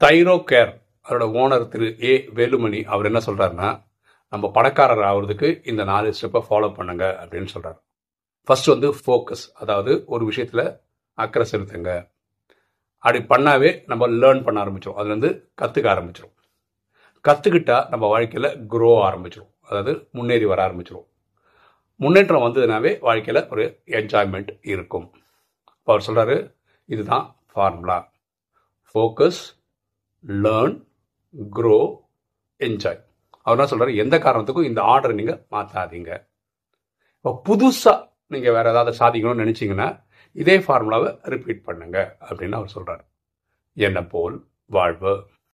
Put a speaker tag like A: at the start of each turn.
A: தைரோ care அதோட owner திரு A Velumani அவர் என்ன சொல்கிறாருன்னா நம்ம பணக்காரர் ஆகிறதுக்கு இந்த நாலு ஸ்டெப்பை ஃபாலோ பண்ணுங்க அப்படின்னு சொல்கிறார் ஃபர்ஸ்ட் வந்து ஃபோக்கஸ் அதாவது ஒரு விஷயத்தில் அக்கறை செலுத்துங்க. அப்படி பண்ணாவே நம்ம லேர்ன் பண்ண ஆரம்பிச்சிடும் அதுலேருந்து கற்றுக்க ஆரம்பிச்சிடும் கற்றுக்கிட்டா நம்ம வாழ்க்கையில் க்ரோ ஆரம்பிச்சிடும் அதாவது முன்னேறி வர ஆரம்பிச்சிடும் முன்னேற்றம் வந்ததுனாவே வாழ்க்கையில் ஒரு என்ஜாய்மெண்ட் இருக்கும். இப்போ அவர் சொல்கிறாரு இதுதான் formula focus learn grow enjoy அவர் தான் சொல்கிறார் எந்த காரணத்துக்கும் இந்த ஆர்டரை நீங்கள் மாற்றாதீங்க இப்போ புதுசாக நீங்கள் வேறு ஏதாவது சாதிக்கணும்னு நினச்சிங்கன்னா இதே ஃபார்முலாவை ரிப்பீட் பண்ணுங்க அப்படின்னு அவர் சொல்கிறார் என்ன போல் வாழ்வு.